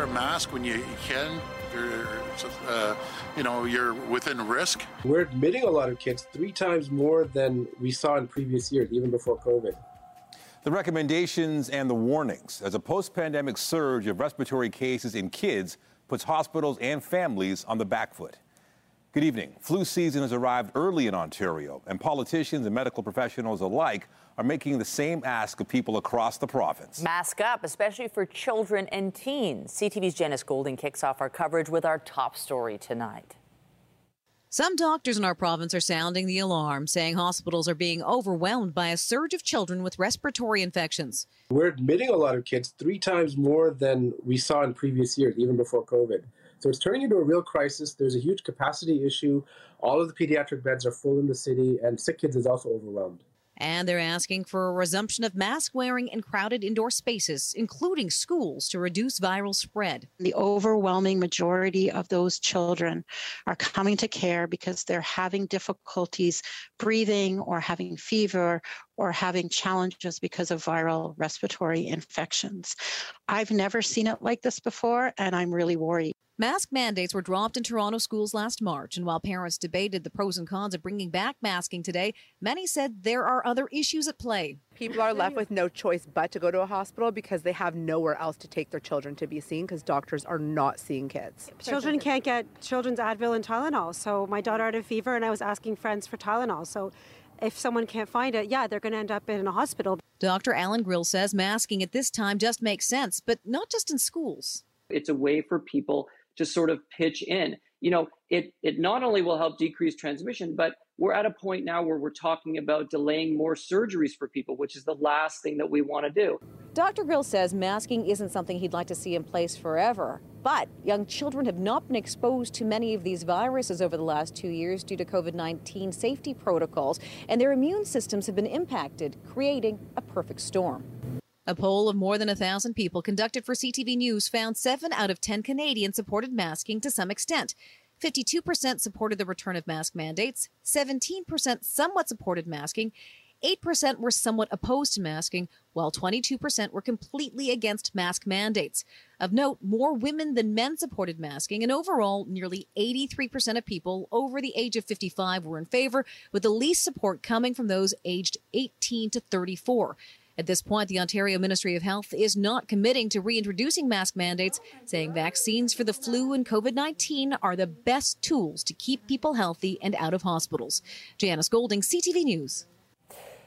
wear a mask when you can. You're, uh, you know, you're within risk. We're admitting a lot of kids three times more than we saw in previous years, even before COVID. The recommendations and the warnings as a post pandemic surge of respiratory cases in kids puts hospitals and families on the back foot. Good evening. Flu season has arrived early in Ontario, and politicians and medical professionals alike are making the same ask of people across the province. Mask up, especially for children and teens. CTV's Janice Golding kicks off our coverage with our top story tonight. Some doctors in our province are sounding the alarm, saying hospitals are being overwhelmed by a surge of children with respiratory infections. We're admitting a lot of kids three times more than we saw in previous years, even before COVID. So it's turning into a real crisis. There's a huge capacity issue. All of the pediatric beds are full in the city, and sick kids is also overwhelmed. And they're asking for a resumption of mask wearing in crowded indoor spaces, including schools, to reduce viral spread. The overwhelming majority of those children are coming to care because they're having difficulties breathing or having fever or having challenges because of viral respiratory infections. I've never seen it like this before, and I'm really worried. Mask mandates were dropped in Toronto schools last March, and while parents debated the pros and cons of bringing back masking today, many said there are other issues at play. People are left with no choice but to go to a hospital because they have nowhere else to take their children to be seen because doctors are not seeing kids. Children can't get children's Advil and Tylenol, so my daughter had a fever and I was asking friends for Tylenol. So if someone can't find it, yeah, they're going to end up in a hospital. Dr. Alan Grill says masking at this time just makes sense, but not just in schools. It's a way for people to sort of pitch in. You know, it it not only will help decrease transmission, but we're at a point now where we're talking about delaying more surgeries for people, which is the last thing that we want to do. Dr. Grill says masking isn't something he'd like to see in place forever. But young children have not been exposed to many of these viruses over the last two years due to COVID 19 safety protocols, and their immune systems have been impacted, creating a perfect storm. A poll of more than a thousand people conducted for CTV News found seven out of 10 Canadians supported masking to some extent. 52% supported the return of mask mandates, 17% somewhat supported masking, 8% were somewhat opposed to masking, while 22% were completely against mask mandates. Of note, more women than men supported masking, and overall, nearly 83% of people over the age of 55 were in favor, with the least support coming from those aged 18 to 34. At this point, the Ontario Ministry of Health is not committing to reintroducing mask mandates, saying vaccines for the flu and COVID 19 are the best tools to keep people healthy and out of hospitals. Janice Golding, CTV News.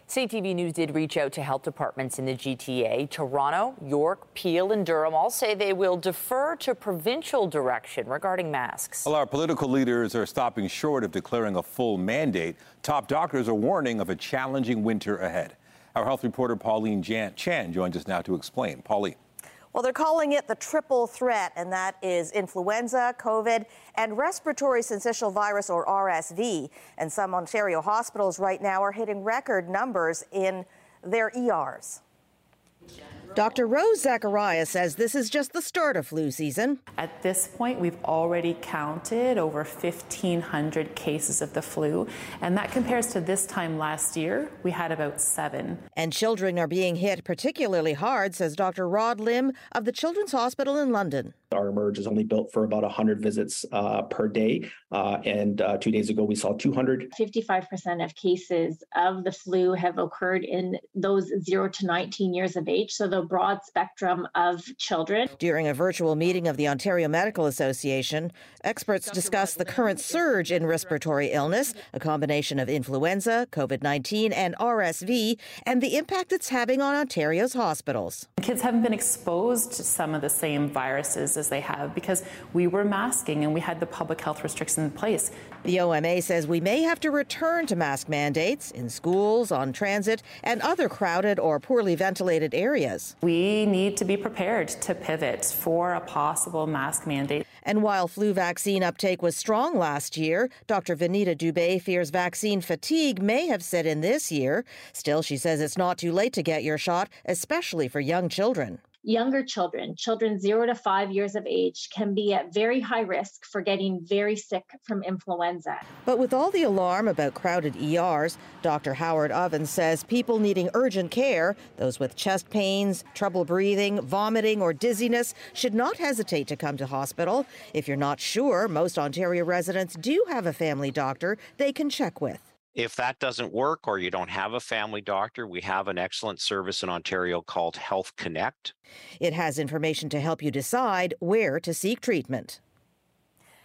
CTV News did reach out to health departments in the GTA. Toronto, York, Peel, and Durham all say they will defer to provincial direction regarding masks. Well, our political leaders are stopping short of declaring a full mandate. Top doctors are warning of a challenging winter ahead. Our health reporter Pauline Jan- Chan joins us now to explain. Pauline. Well, they're calling it the triple threat, and that is influenza, COVID, and respiratory syncytial virus, or RSV. And some Ontario hospitals right now are hitting record numbers in their ERs. Dr. Rose Zacharias says this is just the start of flu season. At this point, we've already counted over 1,500 cases of the flu, and that compares to this time last year, we had about seven. And children are being hit particularly hard, says Dr. Rod Lim of the Children's Hospital in London. Our Emerge is only built for about 100 visits uh, per day. Uh, and uh, two days ago, we saw 200. 55% of cases of the flu have occurred in those 0 to 19 years of age. So the broad spectrum of children. During a virtual meeting of the Ontario Medical Association, experts discussed the current surge in respiratory illness, a combination of influenza, COVID 19, and RSV, and the impact it's having on Ontario's hospitals. Kids haven't been exposed to some of the same viruses as they have because we were masking and we had the public health restrictions in place. The OMA says we may have to return to mask mandates in schools, on transit, and other crowded or poorly ventilated areas. We need to be prepared to pivot for a possible mask mandate. And while flu vaccine uptake was strong last year, Dr. Vanita Dubé fears vaccine fatigue may have set in this year. Still, she says it's not too late to get your shot, especially for young children. Younger children, children zero to five years of age, can be at very high risk for getting very sick from influenza. But with all the alarm about crowded ERs, Dr. Howard Ovens says people needing urgent care, those with chest pains, trouble breathing, vomiting, or dizziness, should not hesitate to come to hospital. If you're not sure, most Ontario residents do have a family doctor they can check with. If that doesn't work or you don't have a family doctor, we have an excellent service in Ontario called Health Connect. It has information to help you decide where to seek treatment.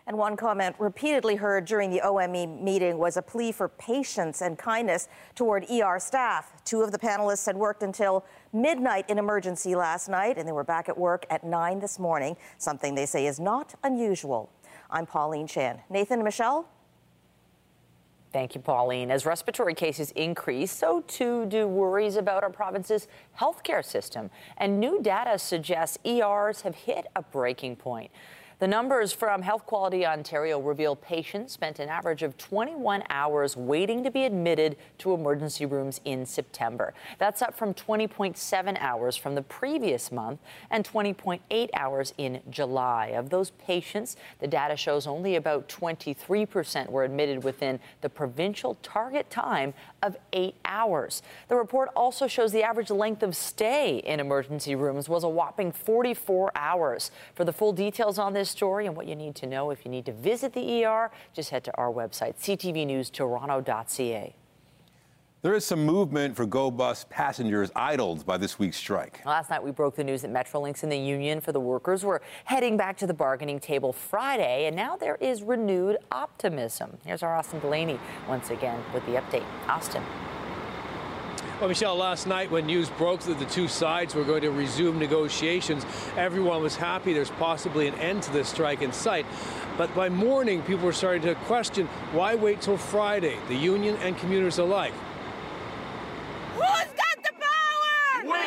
And one comment repeatedly heard during the OMA meeting was a plea for patience and kindness toward ER staff. Two of the panelists had worked until midnight in emergency last night, and they were back at work at 9 this morning, something they say is not unusual. I'm Pauline Chan. Nathan and Michelle? Thank you, Pauline. As respiratory cases increase, so too do worries about our province's healthcare system. And new data suggests ERs have hit a breaking point. The numbers from Health Quality Ontario reveal patients spent an average of 21 hours waiting to be admitted to emergency rooms in September. That's up from 20.7 hours from the previous month and 20.8 hours in July. Of those patients, the data shows only about 23% were admitted within the provincial target time of eight hours. The report also shows the average length of stay in emergency rooms was a whopping 44 hours. For the full details on this story and what you need to know if you need to visit the ER, just head to our website, ctvnewstoronto.ca. There is some movement for GO bus passengers idled by this week's strike. Last night, we broke the news that Metrolinx and the union for the workers were heading back to the bargaining table Friday, and now there is renewed optimism. Here's our Austin Delaney once again with the update. Austin. Well, Michelle, last night when news broke that the two sides were going to resume negotiations, everyone was happy there's possibly an end to this strike in sight. But by morning, people were starting to question why wait till Friday, the union and commuters alike.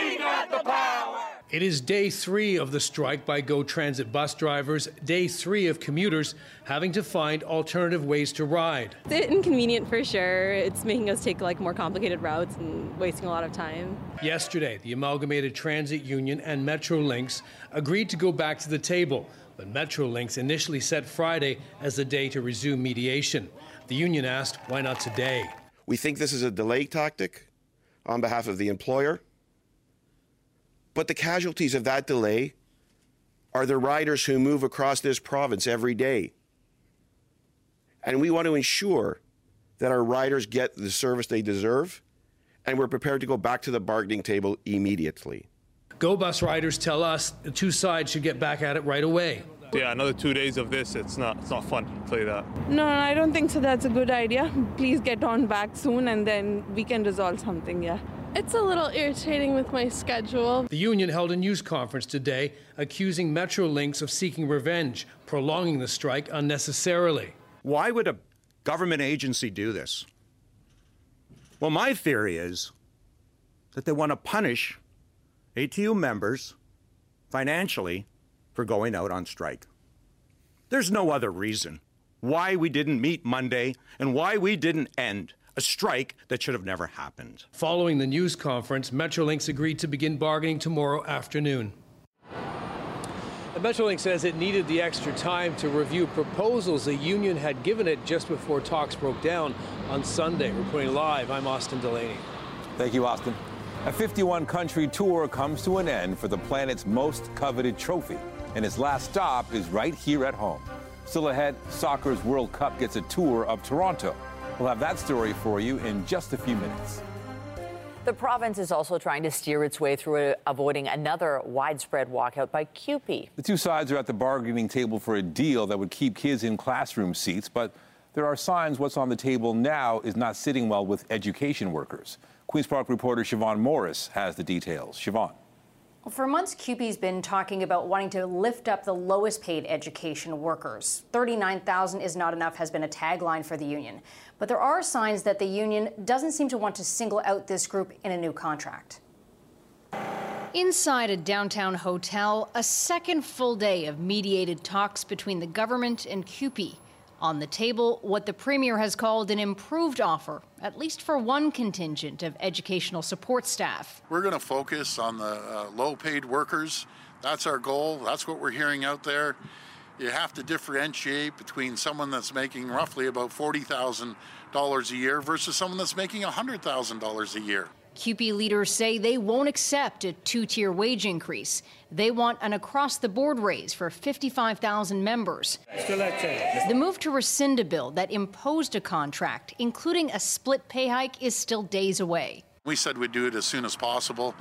We got the power! It is day three of the strike by GO Transit bus drivers, day three of commuters having to find alternative ways to ride. It's inconvenient for sure. It's making us take like more complicated routes and wasting a lot of time. Yesterday, the Amalgamated Transit Union and Metrolinx agreed to go back to the table, but Metrolinx initially set Friday as the day to resume mediation. The union asked, why not today? We think this is a delay tactic on behalf of the employer but the casualties of that delay are the riders who move across this province every day. And we want to ensure that our riders get the service they deserve, and we're prepared to go back to the bargaining table immediately. Go bus riders tell us the two sides should get back at it right away. Yeah, another two days of this, it's not it's not fun, I'll tell you that. No, I don't think so that's a good idea. Please get on back soon and then we can resolve something, yeah. It's a little irritating with my schedule. The union held a news conference today accusing Metrolinx of seeking revenge, prolonging the strike unnecessarily. Why would a government agency do this? Well, my theory is that they want to punish ATU members financially for going out on strike. There's no other reason why we didn't meet Monday and why we didn't end a strike that should have never happened. Following the news conference, Metrolinx agreed to begin bargaining tomorrow afternoon. And Metrolinx says it needed the extra time to review proposals the union had given it just before talks broke down on Sunday. Reporting live, I'm Austin Delaney. Thank you, Austin. A 51 country tour comes to an end for the planet's most coveted trophy, and its last stop is right here at home. Still ahead, soccer's World Cup gets a tour of Toronto. We'll have that story for you in just a few minutes. The province is also trying to steer its way through avoiding another widespread walkout by CUPE. The two sides are at the bargaining table for a deal that would keep kids in classroom seats, but there are signs what's on the table now is not sitting well with education workers. Queen's Park reporter Siobhan Morris has the details. Siobhan. Well, for months, CUPE's been talking about wanting to lift up the lowest paid education workers. 39,000 is not enough has been a tagline for the union. But there are signs that the union doesn't seem to want to single out this group in a new contract. Inside a downtown hotel, a second full day of mediated talks between the government and CUPE. On the table, what the Premier has called an improved offer, at least for one contingent of educational support staff. We're going to focus on the uh, low paid workers. That's our goal. That's what we're hearing out there. You have to differentiate between someone that's making roughly about $40,000 a year versus someone that's making $100,000 a year. CUPE leaders say they won't accept a two tier wage increase. They want an across the board raise for 55,000 members. The move to rescind a bill that imposed a contract, including a split pay hike, is still days away. We said we'd do it as soon as possible,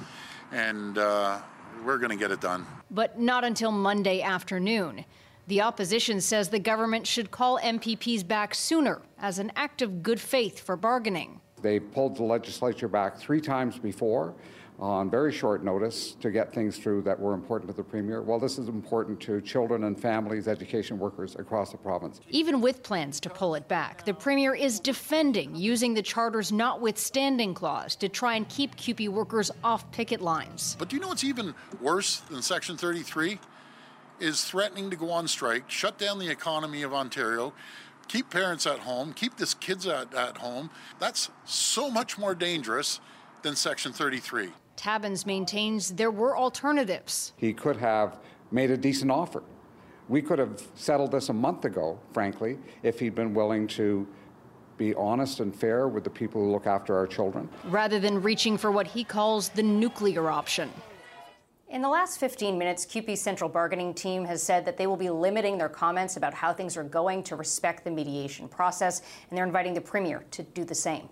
and uh, we're going to get it done. But not until Monday afternoon. The opposition says the government should call MPPs back sooner as an act of good faith for bargaining. They pulled the legislature back three times before on very short notice to get things through that were important to the Premier. Well, this is important to children and families, education workers across the province. Even with plans to pull it back, the Premier is defending using the Charter's notwithstanding clause to try and keep CUPE workers off picket lines. But do you know what's even worse than Section 33? Is threatening to go on strike, shut down the economy of Ontario, keep parents at home, keep these kids at, at home. That's so much more dangerous than Section 33. Tabuns maintains there were alternatives. He could have made a decent offer. We could have settled this a month ago, frankly, if he'd been willing to be honest and fair with the people who look after our children. Rather than reaching for what he calls the nuclear option. In the last 15 minutes, CUPE's central bargaining team has said that they will be limiting their comments about how things are going to respect the mediation process, and they're inviting the Premier to do the same.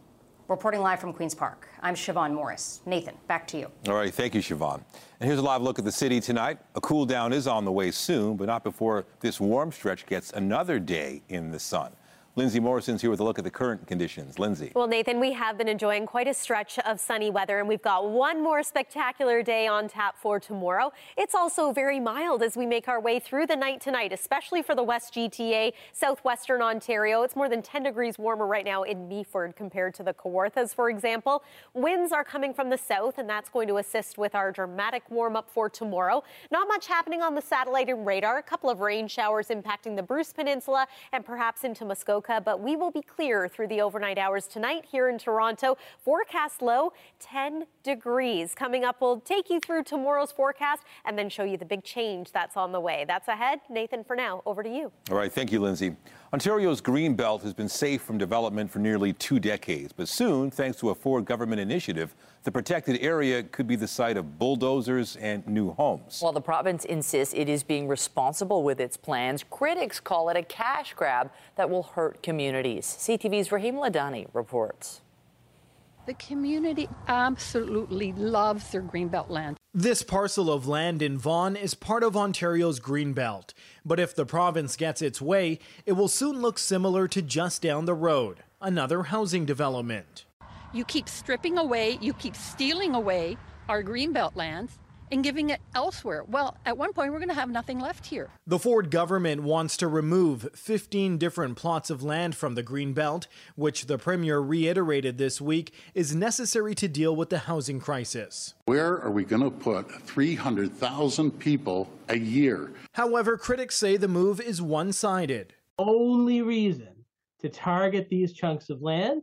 Reporting live from Queen's Park, I'm Siobhan Morris. Nathan, back to you. All right, thank you, Siobhan. And here's a live look at the city tonight. A cool down is on the way soon, but not before this warm stretch gets another day in the sun. Lindsay Morrison's here with a look at the current conditions. Lindsay. Well, Nathan, we have been enjoying quite a stretch of sunny weather, and we've got one more spectacular day on tap for tomorrow. It's also very mild as we make our way through the night tonight, especially for the West GTA, southwestern Ontario. It's more than 10 degrees warmer right now in Meaford compared to the Kawarthas, for example. Winds are coming from the south, and that's going to assist with our dramatic warm up for tomorrow. Not much happening on the satellite and radar. A couple of rain showers impacting the Bruce Peninsula and perhaps into Muskoka but we will be clear through the overnight hours tonight here in Toronto. Forecast low 10 degrees. Coming up, we'll take you through tomorrow's forecast and then show you the big change that's on the way. That's ahead. Nathan, for now, over to you. All right, thank you, Lindsay. Ontario's green belt has been safe from development for nearly two decades, but soon, thanks to a Ford government initiative, the protected area could be the site of bulldozers and new homes. While the province insists it is being responsible with its plans, critics call it a cash grab that will hurt communities. CTV's Rahim Ladani reports. The community absolutely loves their greenbelt land. This parcel of land in Vaughan is part of Ontario's greenbelt, but if the province gets its way, it will soon look similar to just down the road, another housing development. You keep stripping away, you keep stealing away our greenbelt lands, and giving it elsewhere. Well, at one point, we're going to have nothing left here. The Ford government wants to remove 15 different plots of land from the Green Belt, which the Premier reiterated this week is necessary to deal with the housing crisis. Where are we going to put 300,000 people a year? However, critics say the move is one sided. Only reason to target these chunks of land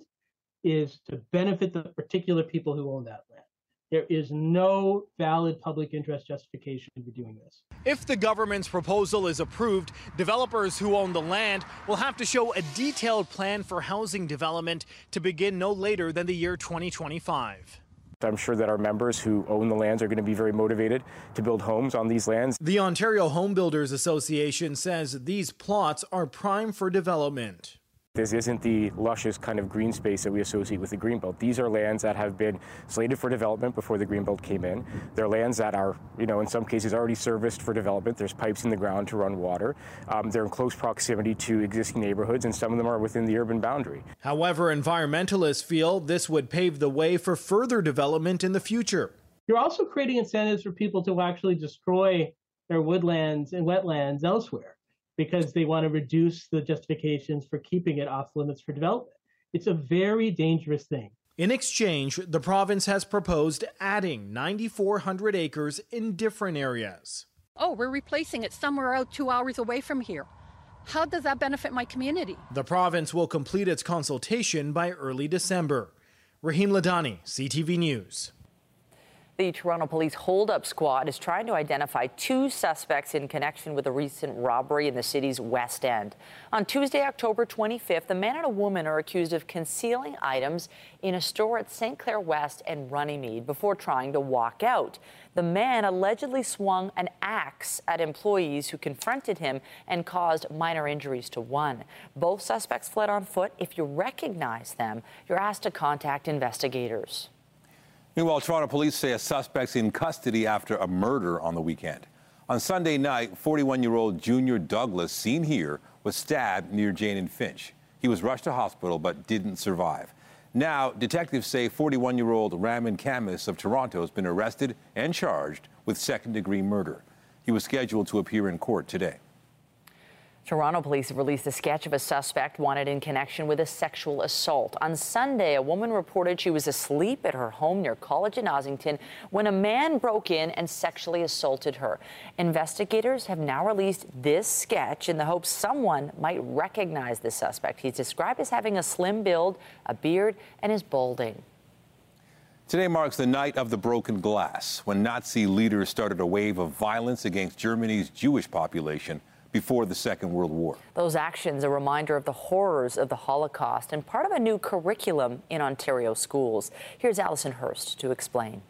is to benefit the particular people who own that land. There is no valid public interest justification for doing this. If the government's proposal is approved, developers who own the land will have to show a detailed plan for housing development to begin no later than the year 2025. I'm sure that our members who own the lands are going to be very motivated to build homes on these lands. The Ontario Home Builders Association says these plots are prime for development. This isn't the luscious kind of green space that we associate with the Greenbelt. These are lands that have been slated for development before the Greenbelt came in. They're lands that are, you know, in some cases already serviced for development. There's pipes in the ground to run water. Um, they're in close proximity to existing neighborhoods, and some of them are within the urban boundary. However, environmentalists feel this would pave the way for further development in the future. You're also creating incentives for people to actually destroy their woodlands and wetlands elsewhere because they want to reduce the justifications for keeping it off limits for development. It's a very dangerous thing. In exchange, the province has proposed adding 9,400 acres in different areas. Oh, we're replacing it somewhere out two hours away from here. How does that benefit my community? The province will complete its consultation by early December. Rahim Ladani, CTV News. The Toronto Police Hold-Up Squad is trying to identify two suspects in connection with a recent robbery in the city's West End. On Tuesday, October 25th, a man and a woman are accused of concealing items in a store at St. Clair West and Runnymede before trying to walk out. The man allegedly swung an axe at employees who confronted him and caused minor injuries to one. Both suspects fled on foot. If you recognize them, you're asked to contact investigators. Meanwhile, Toronto police say a suspect's in custody after a murder on the weekend. On Sunday night, 41 year old Junior Douglas, seen here, was stabbed near Jane and Finch. He was rushed to hospital but didn't survive. Now, detectives say 41 year old Raymond Camus of Toronto has been arrested and charged with second degree murder. He was scheduled to appear in court today. Toronto police have released a sketch of a suspect wanted in connection with a sexual assault. On Sunday, a woman reported she was asleep at her home near College in Ossington when a man broke in and sexually assaulted her. Investigators have now released this sketch in the hopes someone might recognize the suspect. He's described as having a slim build, a beard, and is balding. Today marks the night of the broken glass, when Nazi leaders started a wave of violence against Germany's Jewish population before the Second World War. Those actions, a reminder of the horrors of the Holocaust and part of a new curriculum in Ontario schools. Here's Allison Hurst to explain.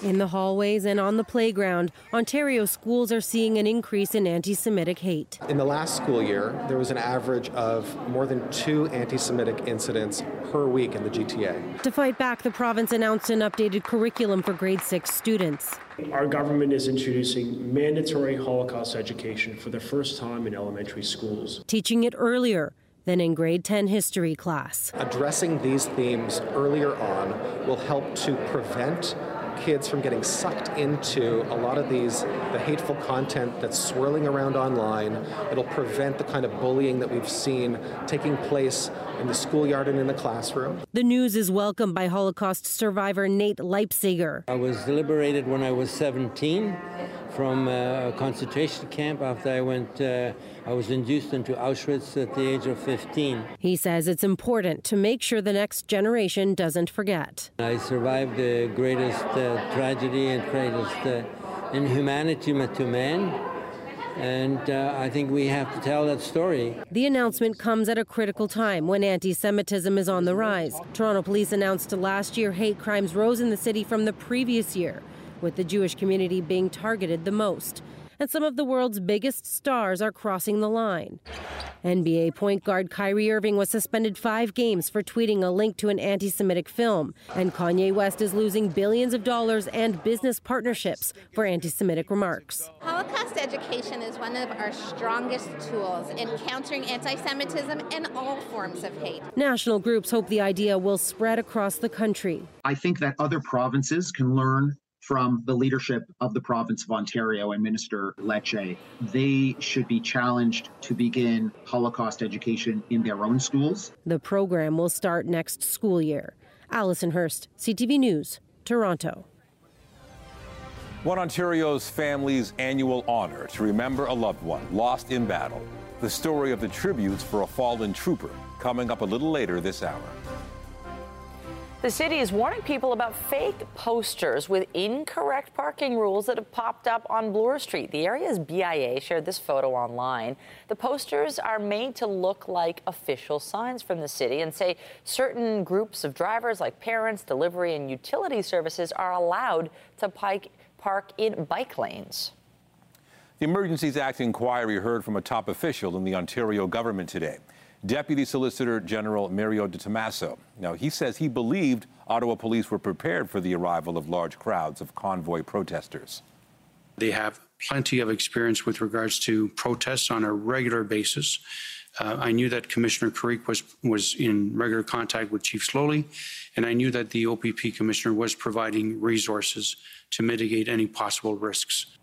In the hallways and on the playground, Ontario schools are seeing an increase in anti Semitic hate. In the last school year, there was an average of more than two anti Semitic incidents per week in the GTA. To fight back, the province announced an updated curriculum for grade six students. Our government is introducing mandatory Holocaust education for the first time in elementary schools. Teaching it earlier than in grade 10 history class. Addressing these themes earlier on will help to prevent kids from getting sucked into a lot of these the hateful content that's swirling around online. It'll prevent the kind of bullying that we've seen taking place in the schoolyard and in the classroom. The news is welcomed by Holocaust survivor Nate Leipziger. I was liberated when I was 17 from uh, a concentration camp after I went, uh, I was induced into Auschwitz at the age of 15. He says it's important to make sure the next generation doesn't forget. I survived the greatest uh, tragedy and greatest uh, inhumanity to man. And uh, I think we have to tell that story. The announcement comes at a critical time when anti Semitism is on the rise. Toronto police announced last year hate crimes rose in the city from the previous year with the Jewish community being targeted the most. And some of the world's biggest stars are crossing the line. NBA point guard Kyrie Irving was suspended five games for tweeting a link to an anti Semitic film. And Kanye West is losing billions of dollars and business partnerships for anti Semitic remarks. Holocaust education is one of our strongest tools in countering anti Semitism and all forms of hate. National groups hope the idea will spread across the country. I think that other provinces can learn from the leadership of the province of Ontario and Minister Lecce. They should be challenged to begin Holocaust education in their own schools. The program will start next school year. Allison Hurst, CTV News, Toronto. One Ontario's family's annual honor to remember a loved one lost in battle. The story of the tributes for a fallen trooper coming up a little later this hour. The city is warning people about fake posters with incorrect parking rules that have popped up on Bloor Street. The area's BIA shared this photo online. The posters are made to look like official signs from the city and say certain groups of drivers, like parents, delivery, and utility services, are allowed to park in bike lanes. The Emergencies Act inquiry heard from a top official in the Ontario government today. Deputy Solicitor General Mario Di Tommaso. Now, he says he believed Ottawa police were prepared for the arrival of large crowds of convoy protesters. They have plenty of experience with regards to protests on a regular basis. Uh, I knew that Commissioner Carrique was was in regular contact with Chief Sloly, and I knew that the OPP Commissioner was providing resources to mitigate any possible risks.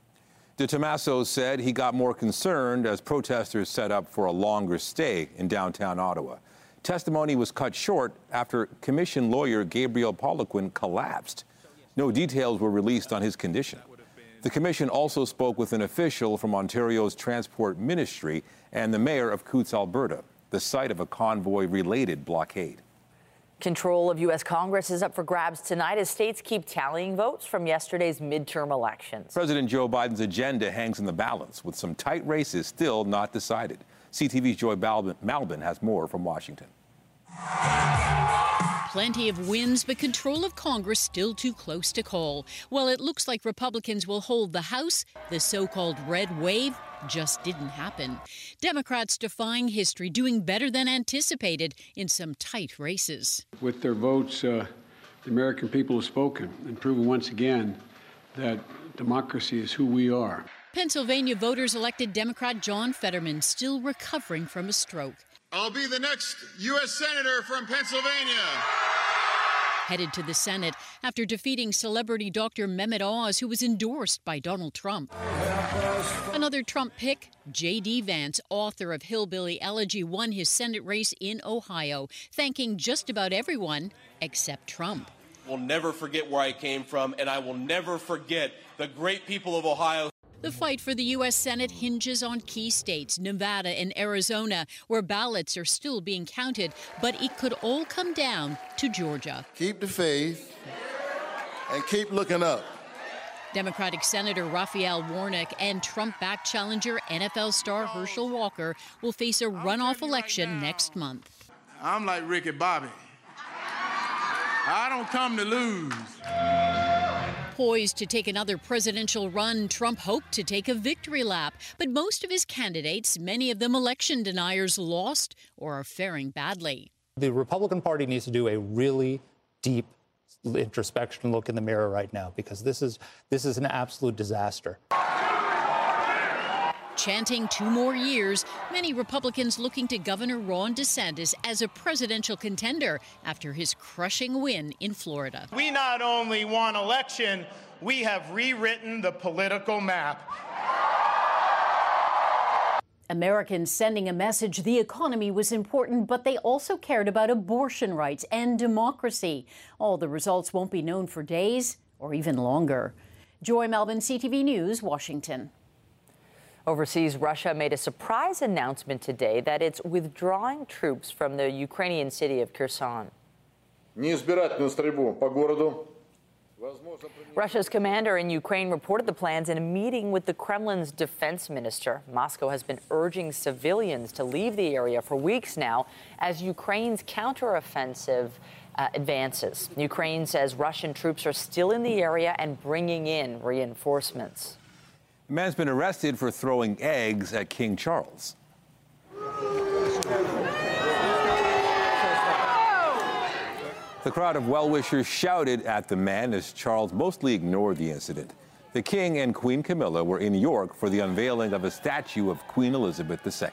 Di Tommaso said he got more concerned as protesters set up for a longer stay in downtown Ottawa. Testimony was cut short after commission lawyer Gabriel Poliquin collapsed. No details were released on his condition. The commission also spoke with an official from Ontario's Transport Ministry and the mayor of Coutts, Alberta, the site of a convoy related blockade. Control of U.S. Congress is up for grabs tonight as states keep tallying votes from yesterday's midterm elections. President Joe Biden's agenda hangs in the balance, with some tight races still not decided. CTV's Joy Malbon has more from Washington. Plenty of wins, but control of Congress still too close to call. While it looks like Republicans will hold the House, the so called red wave just didn't happen. Democrats defying history, doing better than anticipated in some tight races. With their votes, uh, the American people have spoken and proven once again that democracy is who we are. Pennsylvania voters elected Democrat John Fetterman, still recovering from a stroke. I'll be the next U.S. Senator from Pennsylvania. Headed to the Senate after defeating celebrity Dr. Mehmet Oz, who was endorsed by Donald Trump. Another Trump pick, J.D. Vance, author of Hillbilly Elegy, won his Senate race in Ohio, thanking just about everyone except Trump. Will never forget where I came from, and I will never forget the great people of Ohio. The fight for the U.S. Senate hinges on key states, Nevada and Arizona, where ballots are still being counted, but it could all come down to Georgia. Keep the faith and keep looking up. Democratic Senator Raphael Warnock and Trump backed challenger NFL star Herschel Walker will face a runoff election right next month. I'm like Ricky Bobby. I don't come to lose. Poised to take another presidential run, Trump hoped to take a victory lap. But most of his candidates, many of them election deniers, lost or are faring badly. The Republican Party needs to do a really deep introspection look in the mirror right now because this is this is an absolute disaster chanting two more years, many Republicans looking to Governor Ron DeSantis as a presidential contender after his crushing win in Florida. We not only won election, we have rewritten the political map. Americans sending a message the economy was important, but they also cared about abortion rights and democracy. All the results won't be known for days or even longer. Joy Malbon, CTV News, Washington. Overseas, Russia made a surprise announcement today that it's withdrawing troops from the Ukrainian city of Kherson. Russia's commander in Ukraine reported the plans in a meeting with the Kremlin's defense minister. Moscow has been urging civilians to leave the area for weeks now as Ukraine's counteroffensive uh, advances. Ukraine says Russian troops are still in the area and bringing in reinforcements. A man's been arrested for throwing eggs at King Charles. The crowd of well wishers shouted at the man as Charles mostly ignored the incident. The King and Queen Camilla were in York for the unveiling of a statue of Queen Elizabeth II.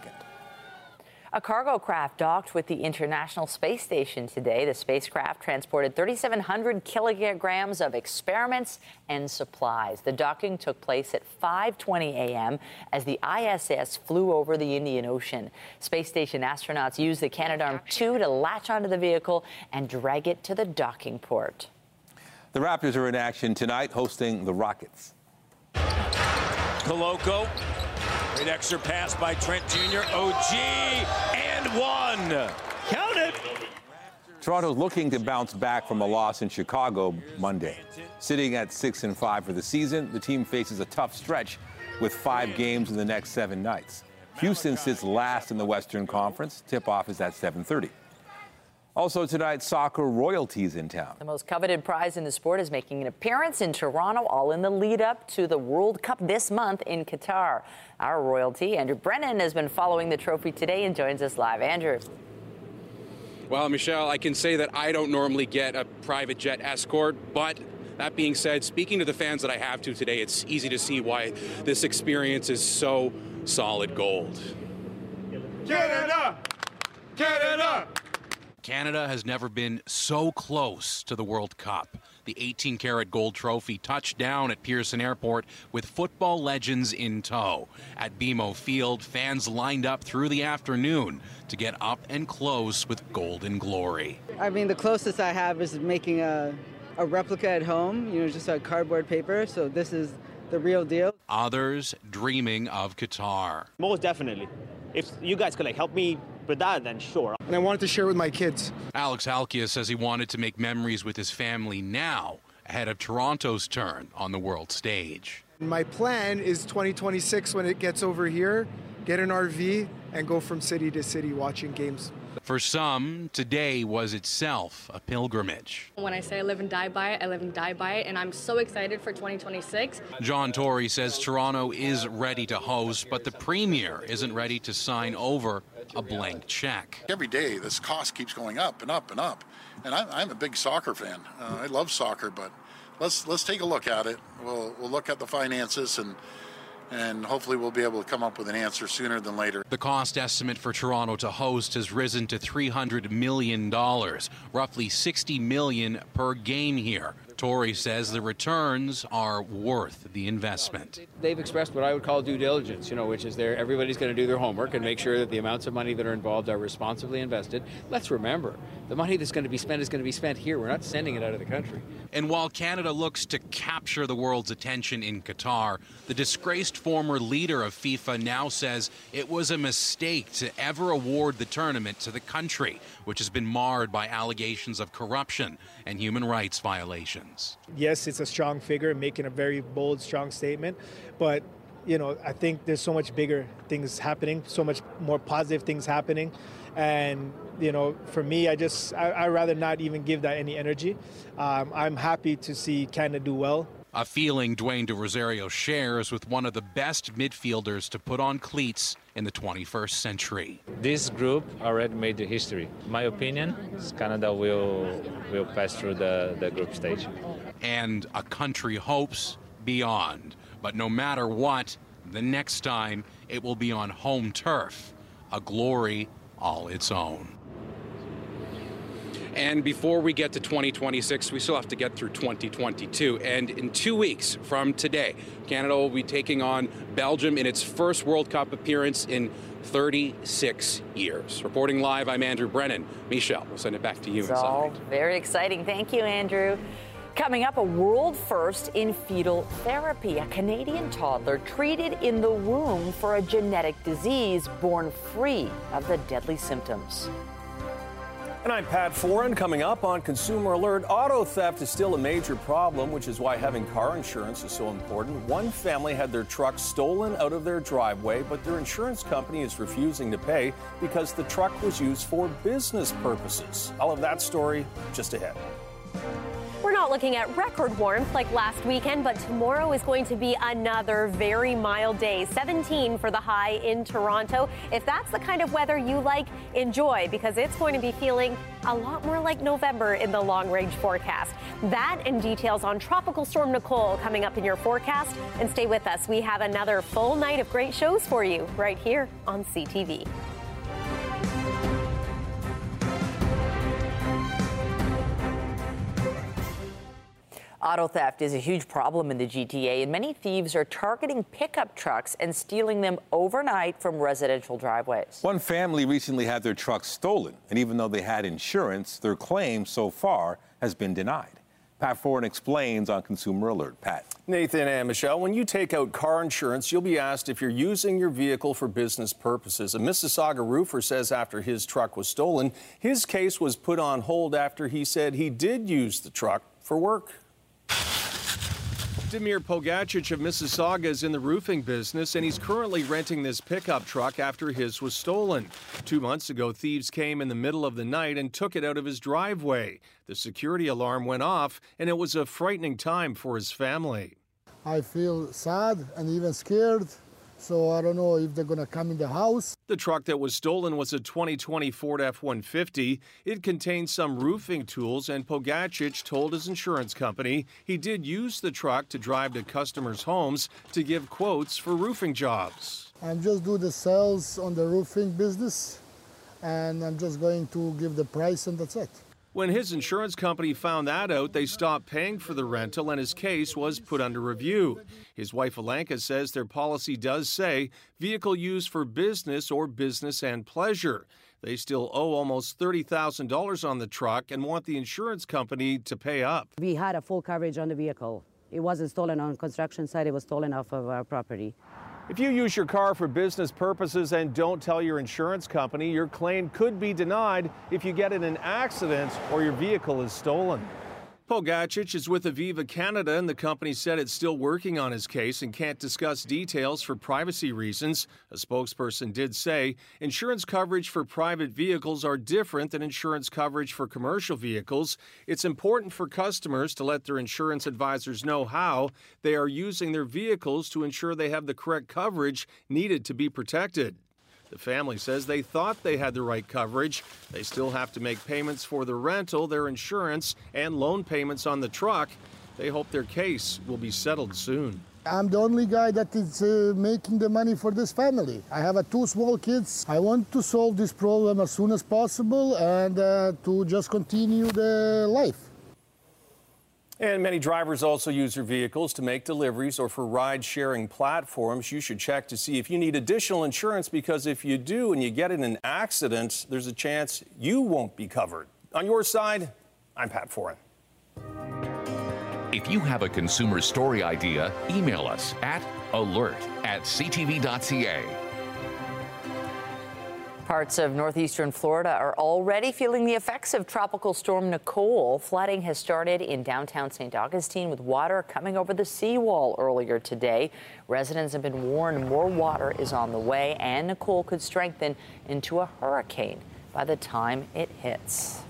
A cargo craft docked with the International Space Station today. The spacecraft transported 3,700 kilograms of experiments and supplies. The docking took place at 5:20 a.m. as the ISS flew over the Indian Ocean. Space station astronauts used the Canadarm2 to latch onto the vehicle and drag it to the docking port. The Raptors are in action tonight, hosting the Rockets. Koloko Great extra pass by Trent Jr. OG and one. Count it. Toronto's looking to bounce back from a loss in Chicago Monday. Sitting at 6 and 5 for the season, the team faces a tough stretch with 5 games in the next 7 nights. Houston sits last in the Western Conference. Tip-off is at 7:30. Also tonight, soccer royalties in town. The most coveted prize in the sport is making an appearance in Toronto, all in the lead up to the World Cup this month in Qatar. Our royalty, Andrew Brennan, has been following the trophy today and joins us live. Andrew. Well, Michelle, I can say that I don't normally get a private jet escort, but that being said, speaking to the fans that I have to today, it's easy to see why this experience is so solid gold. Canada! Canada! Canada has never been so close to the World Cup. The 18 karat gold trophy touched down at Pearson Airport with football legends in tow. At BMO Field, fans lined up through the afternoon to get up and close with golden glory. I mean, the closest I have is making a, a replica at home, you know, just a cardboard paper. So this is the real deal. Others dreaming of Qatar. Most definitely. If you guys could like help me with that, then sure. And I wanted to share with my kids. Alex Halkia says he wanted to make memories with his family now, ahead of Toronto's turn on the world stage. My plan is 2026 when it gets over here, get an RV and go from city to city watching games. For some, today was itself a pilgrimage. When I say I live and die by it, I live and die by it, and I'm so excited for 2026. John Tory says Toronto is ready to host, but the Premier isn't ready to sign over a blank check. Every day, this cost keeps going up and up and up. And I'm, I'm a big soccer fan. Uh, I love soccer, but let's let's take a look at it. We'll, we'll look at the finances and and hopefully we'll be able to come up with an answer sooner than later. The cost estimate for Toronto to host has risen to $300 million, roughly 60 million per game here. Tory says the returns are worth the investment. They've expressed what I would call due diligence, you know, which is there everybody's going to do their homework and make sure that the amounts of money that are involved are responsibly invested. Let's remember, the money that's going to be spent is going to be spent here. We're not sending it out of the country. And while Canada looks to capture the world's attention in Qatar, the disgraced former leader of FIFA now says it was a mistake to ever award the tournament to the country, which has been marred by allegations of corruption and human rights violations. Yes, it's a strong figure making a very bold, strong statement, but you know, I think there's so much bigger things happening, so much more positive things happening. And, you know, for me, I just, I, I'd rather not even give that any energy. Um, I'm happy to see Canada do well. A feeling Dwayne De Rosario shares with one of the best midfielders to put on cleats in the 21st century. This group already made the history. My opinion is Canada will will pass through the, the group stage. And a country hopes beyond. But no matter what, the next time it will be on home turf, a glory all its own. And before we get to 2026, we still have to get through 2022. And in two weeks from today, Canada will be taking on Belgium in its first World Cup appearance in 36 years. Reporting live, I'm Andrew Brennan. Michelle, we'll send it back to you. It's all very exciting. Thank you, Andrew. Coming up, a world first in fetal therapy. A Canadian toddler treated in the womb for a genetic disease born free of the deadly symptoms. And I'm Pat Foran. Coming up on Consumer Alert, auto theft is still a major problem, which is why having car insurance is so important. One family had their truck stolen out of their driveway, but their insurance company is refusing to pay because the truck was used for business purposes. All of that story just ahead. We're not looking at record warmth like last weekend, but tomorrow is going to be another very mild day. 17 for the high in Toronto. If that's the kind of weather you like, enjoy because it's going to be feeling a lot more like November in the long range forecast. That and details on Tropical Storm Nicole coming up in your forecast. And stay with us. We have another full night of great shows for you right here on CTV. Auto theft is a huge problem in the GTA, and many thieves are targeting pickup trucks and stealing them overnight from residential driveways. One family recently had their truck stolen, and even though they had insurance, their claim so far has been denied. Pat Foran explains on Consumer Alert. Pat. Nathan and Michelle, when you take out car insurance, you'll be asked if you're using your vehicle for business purposes. A Mississauga roofer says after his truck was stolen, his case was put on hold after he said he did use the truck for work. Demir Pogacic of Mississauga is in the roofing business, and he's currently renting this pickup truck after his was stolen. Two months ago, thieves came in the middle of the night and took it out of his driveway. The security alarm went off, and it was a frightening time for his family. I feel sad and even scared. So I don't know if they're going to come in the house. The truck that was stolen was a 2020 Ford F-150. It contained some roofing tools, and Pogacic told his insurance company he did use the truck to drive to customers' homes to give quotes for roofing jobs. I'm just do the sales on the roofing business, and I'm just going to give the price, and that's it. When his insurance company found that out, they stopped paying for the rental and his case was put under review. His wife Alanka says their policy does say vehicle used for business or business and pleasure. They still owe almost $30,000 on the truck and want the insurance company to pay up. We had a full coverage on the vehicle. it wasn't stolen on construction site, it was stolen off of our property. If you use your car for business purposes and don't tell your insurance company, your claim could be denied if you get in an accident or your vehicle is stolen. Pogacic is with Aviva Canada, and the company said it's still working on his case and can't discuss details for privacy reasons. A spokesperson did say insurance coverage for private vehicles are different than insurance coverage for commercial vehicles. It's important for customers to let their insurance advisors know how they are using their vehicles to ensure they have the correct coverage needed to be protected. The family says they thought they had the right coverage. They still have to make payments for the rental, their insurance, and loan payments on the truck. They hope their case will be settled soon. I'm the only guy that is uh, making the money for this family. I have uh, two small kids. I want to solve this problem as soon as possible and uh, to just continue the life. And many drivers also use their vehicles to make deliveries or for ride sharing platforms. You should check to see if you need additional insurance because if you do and you get in an accident, there's a chance you won't be covered. On your side, I'm Pat Foran. If you have a consumer story idea, email us at alert at ctv.ca. Parts of northeastern Florida are already feeling the effects of Tropical Storm Nicole. Flooding has started in downtown St. Augustine with water coming over the seawall earlier today. Residents have been warned more water is on the way and Nicole could strengthen into a hurricane by the time it hits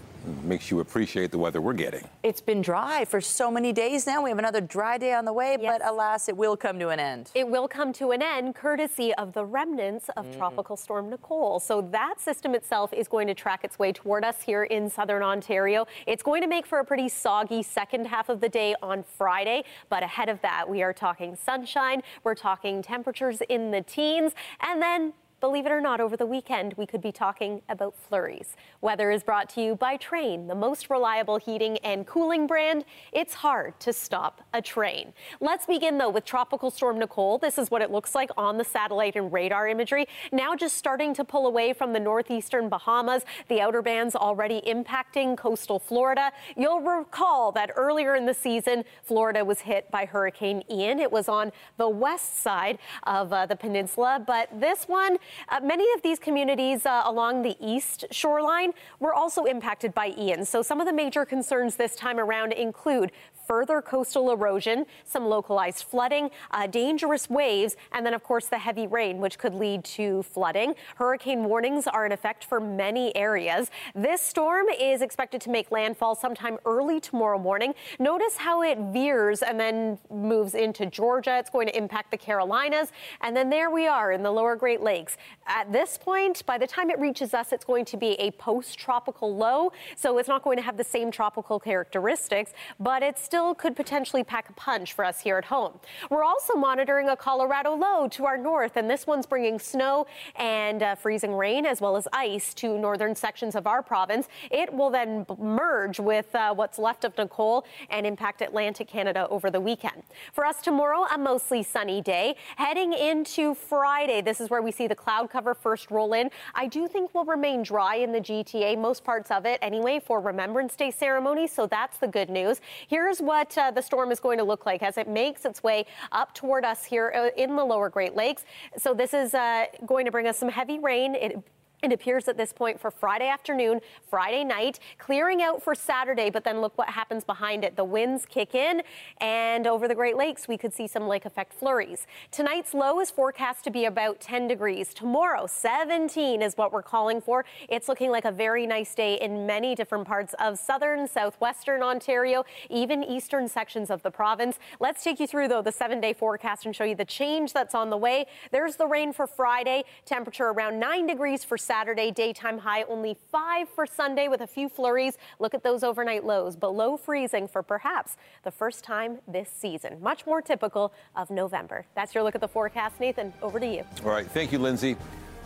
makes you appreciate the weather we're getting. It's been dry for so many days now. We have another dry day on the way, yes. but alas, it will come to an end. It will come to an end courtesy of the remnants of mm. Tropical Storm Nicole. So that system itself is going to track its way toward us here in southern Ontario. It's going to make for a pretty soggy second half of the day on Friday, but ahead of that, we are talking sunshine, we're talking temperatures in the teens, and then Believe it or not, over the weekend, we could be talking about flurries. Weather is brought to you by Trane, the most reliable heating and cooling brand. It's hard to stop a Trane. Let's begin, though, with Tropical Storm Nicole. This is what it looks like on the satellite and radar imagery. Now just starting to pull away from the northeastern Bahamas. The outer bands already impacting coastal Florida. You'll recall that earlier in the season, Florida was hit by Hurricane Ian. It was on the west side of uh, the peninsula, but this one uh, many of these communities uh, along the east shoreline were also impacted by Ian. So some of the major concerns this time around include further coastal erosion, some localized flooding, uh, dangerous waves, and then, of course, the heavy rain, which could lead to flooding. Hurricane warnings are in effect for many areas. This storm is expected to make landfall sometime early tomorrow morning. Notice how it veers and then moves into Georgia. It's going to impact the Carolinas. And then there we are in the lower Great Lakes. At this point, by the time it reaches us, it's going to be a post tropical low. So it's not going to have the same tropical characteristics, but it's still could potentially pack a punch for us here at home. We're also monitoring a Colorado low to our north, and this one's bringing snow and uh, freezing rain as well as ice to northern sections of our province. It will then merge with uh, what's left of Nicole and impact Atlantic Canada over the weekend. For us tomorrow, a mostly sunny day. Heading into Friday, this is where we see the cloud cover first roll in. I do think we'll remain dry in the GTA, most parts of it anyway, for Remembrance Day ceremony, so that's the good news. Here's what uh, the storm is going to look like as it makes its way up toward us here uh, in the lower Great Lakes. So this is uh, going to bring us some heavy rain. It it appears at this point for Friday afternoon, Friday night, clearing out for Saturday, but then look what happens behind it. The winds kick in, and over the Great Lakes, we could see some lake effect flurries. Tonight's low is forecast to be about 10 degrees. Tomorrow, 17 is what we're calling for. It's looking like a very nice day in many different parts of southern, southwestern Ontario, even eastern sections of the province. Let's take you through, though, the seven day forecast and show you the change that's on the way. There's the rain for Friday, temperature around 9 degrees for Saturday, daytime high only 5 for Sunday with a few flurries. Look at those overnight lows, below freezing for perhaps the first time this season. Much more typical of November. That's your look at the forecast, Nathan. Over to you. All right. Thank you, Lindsay.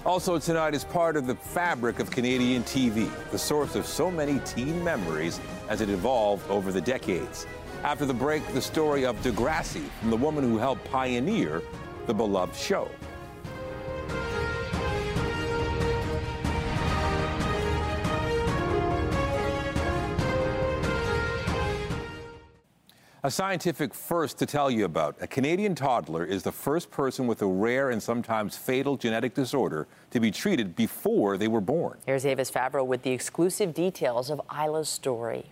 Also tonight is part of the fabric of Canadian TV, the source of so many teen memories as it evolved over the decades. After the break, the story of Degrassi from the woman who helped pioneer the beloved show. A scientific first to tell you about. A Canadian toddler is the first person with a rare and sometimes fatal genetic disorder to be treated before they were born. Here's Avis Favaro with the exclusive details of Isla's story.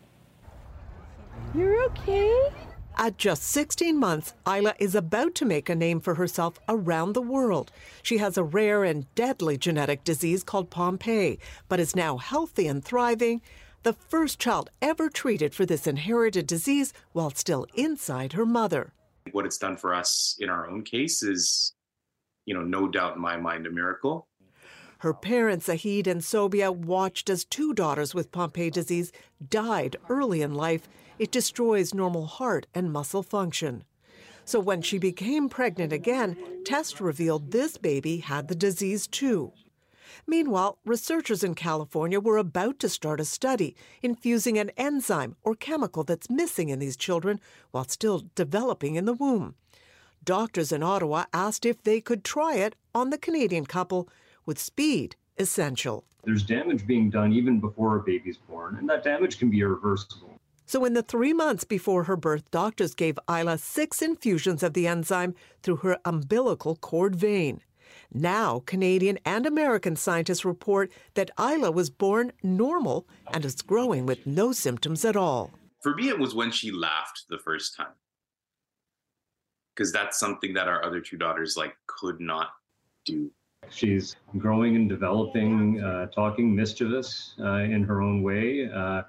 You're okay? At just 16 months, Isla is about to make a name for herself around the world. She has a rare and deadly genetic disease called Pompe, but is now healthy and thriving the first child ever treated for this inherited disease while still inside her mother. What it's done for us in our own case is, you know, no doubt in my mind, a miracle. Her parents, Zahid and Sobia, watched as two daughters with Pompe disease died early in life. It destroys normal heart and muscle function. So when she became pregnant again, tests revealed this baby had the disease too. Meanwhile, researchers in California were about to start a study infusing an enzyme or chemical that's missing in these children while still developing in the womb. Doctors in Ottawa asked if they could try it on the Canadian couple with speed essential. There's damage being done even before a baby's born, and that damage can be irreversible. So, in the three months before her birth, doctors gave Isla six infusions of the enzyme through her umbilical cord vein. Now, Canadian and American scientists report that Isla was born normal and is growing with no symptoms at all. For me, it was when she laughed the first time. Because that's something that our other two daughters like could not do. She's growing and developing, uh, talking mischievous uh, in her own way. Uh,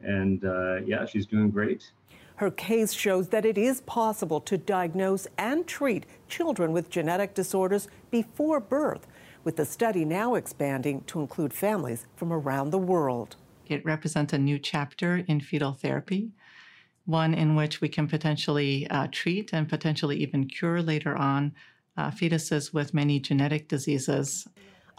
and uh, yeah, she's doing great. Her case shows that it is possible to diagnose and treat children with genetic disorders before birth, with the study now expanding to include families from around the world. It represents a new chapter in fetal therapy, one in which we can potentially uh, treat and potentially even cure later on uh, fetuses with many genetic diseases.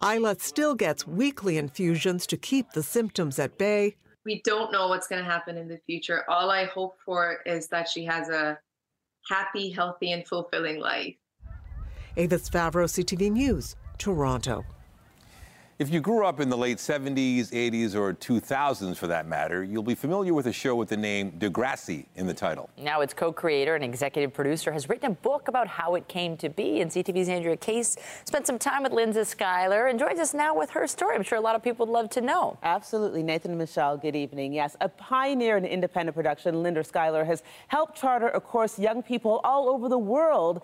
Isla still gets weekly infusions to keep the symptoms at bay, we don't know what's going to happen in the future. All I hope for is that she has a happy, healthy, and fulfilling life. Avis Favaro, CTV News, Toronto. If you grew up in the late 70s, 80s, or 2000s for that matter, you'll be familiar with a show with the name Degrassi in the title. Now its co-creator and executive producer has written a book about how it came to be, and CTV's Andria Case spent some time with Linda Schuyler and joins us now with her story. I'm sure a lot of people would love to know. Absolutely. Nathan and Michelle, good evening. Yes, a pioneer in independent production, Linda Schuyler has helped charter a course young people all over the world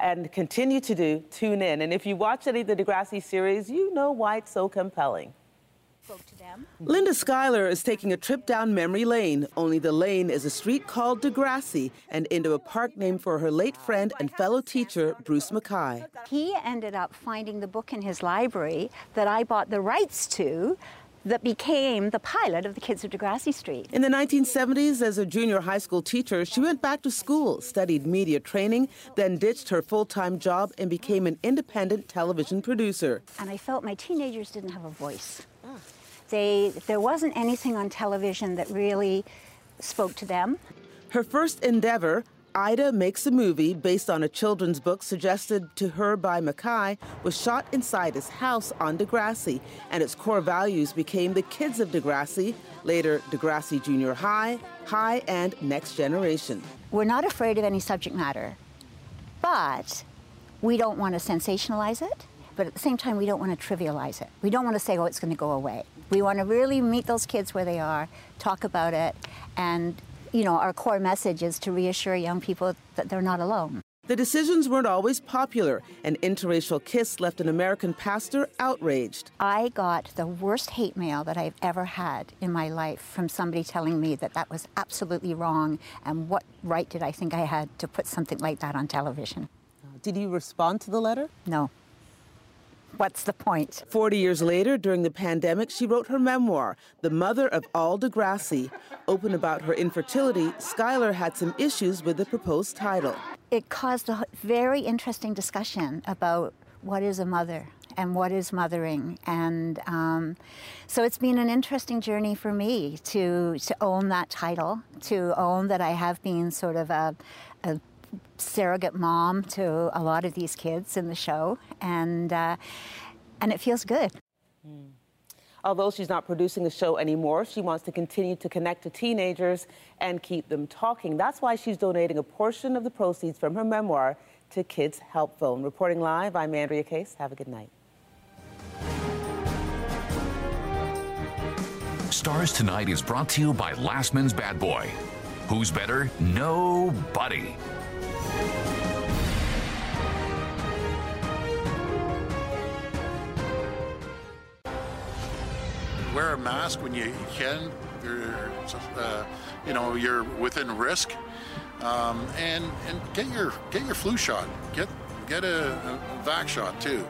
and continue to do, tune in. And if you watch any of the Degrassi series, you know why it's so compelling. Linda Schuyler is taking a trip down memory lane, only the lane is a street called Degrassi and into a park named for her late friend and fellow teacher, Bruce Mackey. He ended up finding the book in his library that I bought the rights to that became the pilot of the Kids of Degrassi Street. In the 1970s, as a junior high school teacher, she went back to school, studied media training, then ditched her full time job and became an independent television producer. And I felt my teenagers didn't have a voice. They, there wasn't anything on television that really spoke to them. Her first endeavor, Ida Makes a Movie, based on a children's book suggested to her by Mackey, was shot inside his house on Degrassi, and its core values became the kids of Degrassi, later Degrassi Junior High, High, and Next Generation. We're not afraid of any subject matter, but we don't want to sensationalize it, but at the same time, we don't want to trivialize it. We don't want to say, oh, it's going to go away. We want to really meet those kids where they are, talk about it, and you know, our core message is to reassure young people that they're not alone. The decisions weren't always popular. An interracial kiss left an American pastor outraged. I got the worst hate mail that I've ever had in my life from somebody telling me that that was absolutely wrong and what right did I think I had to put something like that on television. Did you respond to the letter? No. What's the point? 40 years later, during the pandemic, she wrote her memoir, The Mother of All Degrassi. Open about her infertility, Schuyler had some issues with the proposed title. It caused a very interesting discussion about what is a mother and what is mothering. And um, so it's been an interesting journey for me to, to own that title, to own that I have been sort of a, a surrogate mom to a lot of these kids in the show, and uh, and it feels good. Mm. Although she's not producing the show anymore, she wants to continue to connect to teenagers and keep them talking. That's why she's donating a portion of the proceeds from her memoir to Kids Help Phone. Reporting live, I'm Andria Case. Have a good night. Stars Tonight is brought to you by Lastman's Bad Boy. Who's better? Nobody. Wear a mask when you can. You're, uh, you know, you're within risk, um, and and get your get your flu shot. Get get a, a vac shot too.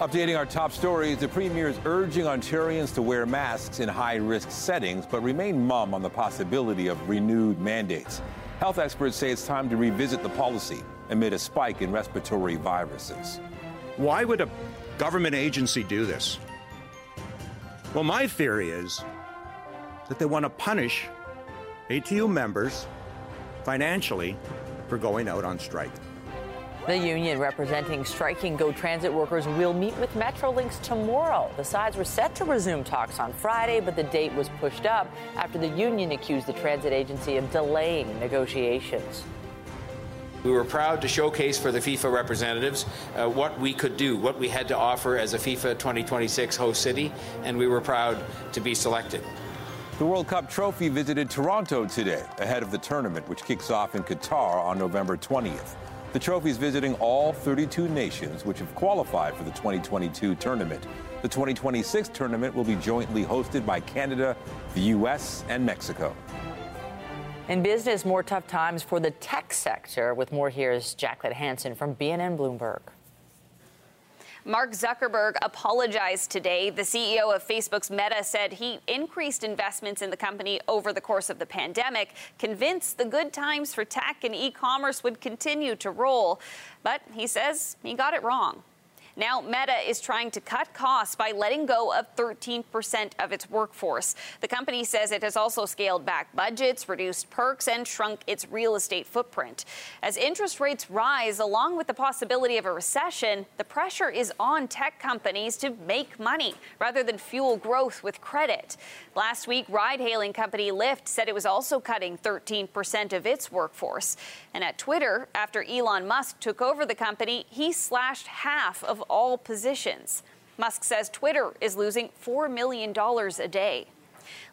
Updating our top stories, the Premier is urging Ontarians to wear masks in high risk settings, but remain mum on the possibility of renewed mandates. Health experts say it's time to revisit the policy amid a spike in respiratory viruses. Why would a government agency do this? Well, my theory is that they want to punish ATU members financially for going out on strike. The union representing striking GO Transit workers will meet with Metrolinx tomorrow. The sides were set to resume talks on Friday, but the date was pushed up after the union accused the transit agency of delaying negotiations. We were proud to showcase for the FIFA representatives uh, what we could do, what we had to offer as a FIFA 2026 host city, and we were proud to be selected. The World Cup trophy visited Toronto today, ahead of the tournament, which kicks off in Qatar on November 20th. The trophy is visiting all 32 nations which have qualified for the 2022 tournament. The 2026 tournament will be jointly hosted by Canada, the U.S., and Mexico. In business, more tough times for the tech sector. With more, here's Jacqueline Hansen from BNN Bloomberg. Mark Zuckerberg apologized today. The CEO of Facebook's Meta said he increased investments in the company over the course of the pandemic, convinced the good times for tech and e commerce would continue to roll. But he says he got it wrong. Now, Meta is trying to cut costs by letting go of 13% of its workforce. The company says it has also scaled back budgets, reduced perks, and shrunk its real estate footprint. As interest rates rise, along with the possibility of a recession, the pressure is on tech companies to make money rather than fuel growth with credit. Last week, ride hailing company Lyft said it was also cutting 13% of its workforce. And at Twitter, after Elon Musk took over the company, he slashed half of all positions. Musk says Twitter is losing $4 million a day.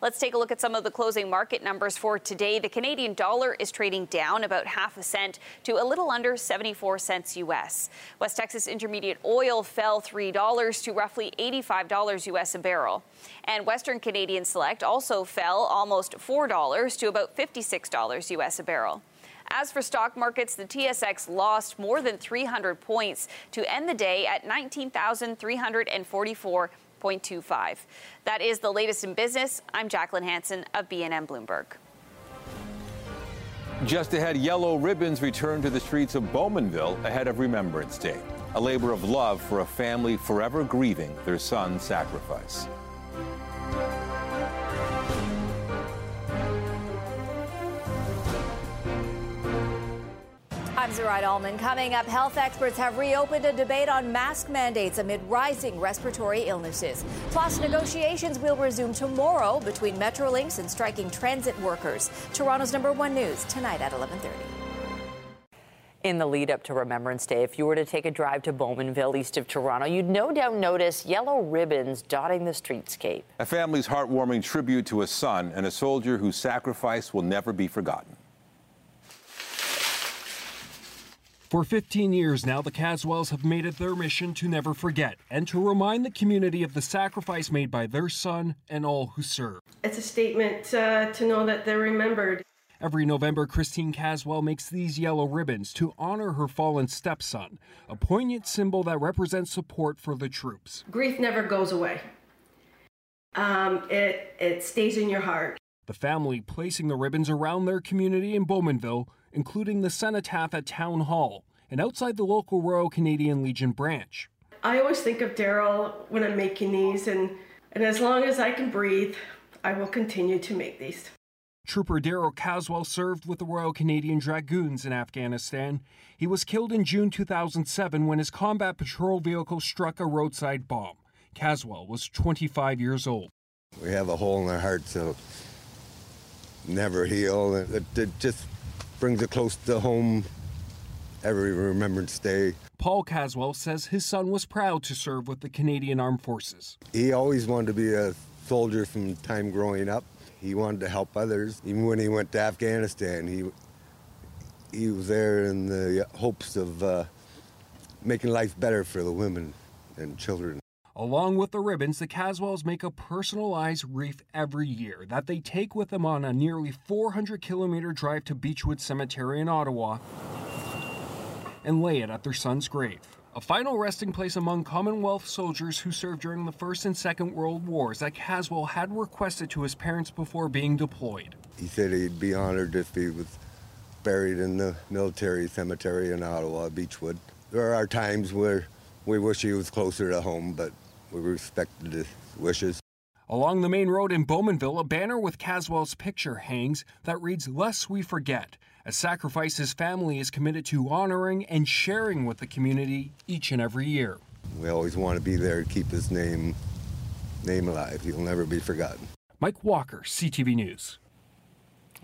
Let's take a look at some of the closing market numbers for today. The Canadian dollar is trading down about half a cent to a little under 74 cents US. West Texas Intermediate oil fell $3 to roughly $85 US a barrel. And Western Canadian Select also fell almost $4 to about $56 US a barrel. As for stock markets, the TSX lost more than 300 points to end the day at 19,344.25. That is the latest in business. I'm Jacqueline Hansen of BNN Bloomberg. Just ahead, yellow ribbons return to the streets of Bowmanville ahead of Remembrance Day, a labor of love for a family forever grieving their son's sacrifice. I'm Zuraidah Alman. Coming up, health experts have reopened a debate on mask mandates amid rising respiratory illnesses. Plus, negotiations will resume tomorrow between Metrolinx and striking transit workers. Toronto's number one news tonight at 11:30. In the lead up to Remembrance Day, if you were to take a drive to Bowmanville, east of Toronto, you'd no doubt notice yellow ribbons dotting the streetscape. A family's heartwarming tribute to a son and a soldier whose sacrifice will never be forgotten. For 15 years now, the Caswells have made it their mission to never forget and to remind the community of the sacrifice made by their son and all who serve. It's a statement uh, to know that they're remembered. Every November, Christine Caswell makes these yellow ribbons to honor her fallen stepson, a poignant symbol that represents support for the troops. Grief never goes away. Um, it it stays in your heart. The family placing the ribbons around their community in Bowmanville including the cenotaph at Town Hall and outside the local Royal Canadian Legion branch. I always think of Daryl when I'm making these, and, and as long as I can breathe, I will continue to make these. Trooper Daryl Caswell served with the Royal Canadian Dragoons in Afghanistan. He was killed in June 2007 when his combat patrol vehicle struck a roadside bomb, Caswell was 25 years old. We have a hole in our heart, so never heal. It, it just brings it close to home every Remembrance Day. Paul Caswell says his son was proud to serve with the Canadian Armed Forces. He always wanted to be a soldier from time growing up. He wanted to help others. Even when he went to Afghanistan, he he was there in the hopes of uh, making life better for the women and children. Along with the ribbons, the Caswells make a personalized wreath every year that they take with them on a nearly 400 kilometer drive to Beechwood Cemetery in Ottawa and lay it at their son's grave. A final resting place among Commonwealth soldiers who served during the First and Second World Wars that Caswell had requested to his parents before being deployed. He said he'd be honored if he was buried in the military cemetery in Ottawa, Beechwood. There are times where we wish he was closer to home, but we respected his wishes. Along the main road in Bowmanville, a banner with Caswell's picture hangs that reads, Less we forget, a sacrifice his family is committed to honoring and sharing with the community each and every year. We always want to be there to keep his name name alive. He'll never be forgotten. Mike Walker, CTV News.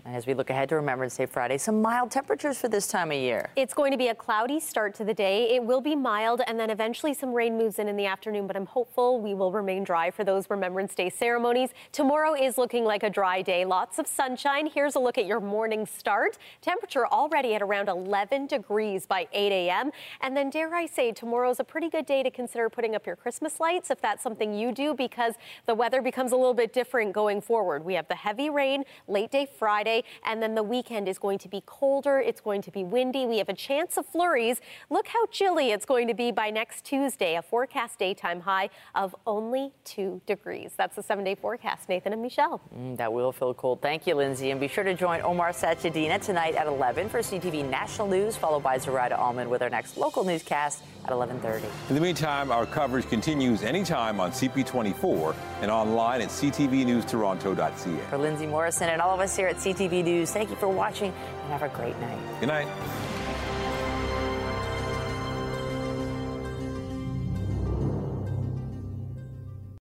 As we look ahead to Remembrance Day Friday, some mild temperatures for this time of year. It's going to be a cloudy start to the day. It will be mild, and then eventually some rain moves in in the afternoon, but I'm hopeful we will remain dry for those Remembrance Day ceremonies. Tomorrow is looking like a dry day. Lots of sunshine. Here's a look at your morning start. Temperature already at around 11 degrees by 8 a.m. And then, dare I say, tomorrow's a pretty good day to consider putting up your Christmas lights if that's something you do, because the weather becomes a little bit different going forward. We have the heavy rain late day Friday. And then the weekend is going to be colder. It's going to be windy. We have a chance of flurries. Look how chilly it's going to be by next Tuesday. A forecast daytime high of only two degrees. That's the seven day forecast. Nathan and Michelle. Mm, that will feel cold. Thank you, Lindsay. And be sure to join Omar Sachedina tonight at 11 for CTV National News, followed by Zuraidah Alman with our next local newscast at 11:30. In the meantime, our coverage continues anytime on CP24 and online at ctvnewstoronto.ca. For Lindsay Morrison and all of us here at CTV News, thank you for watching and have a great night. Good night.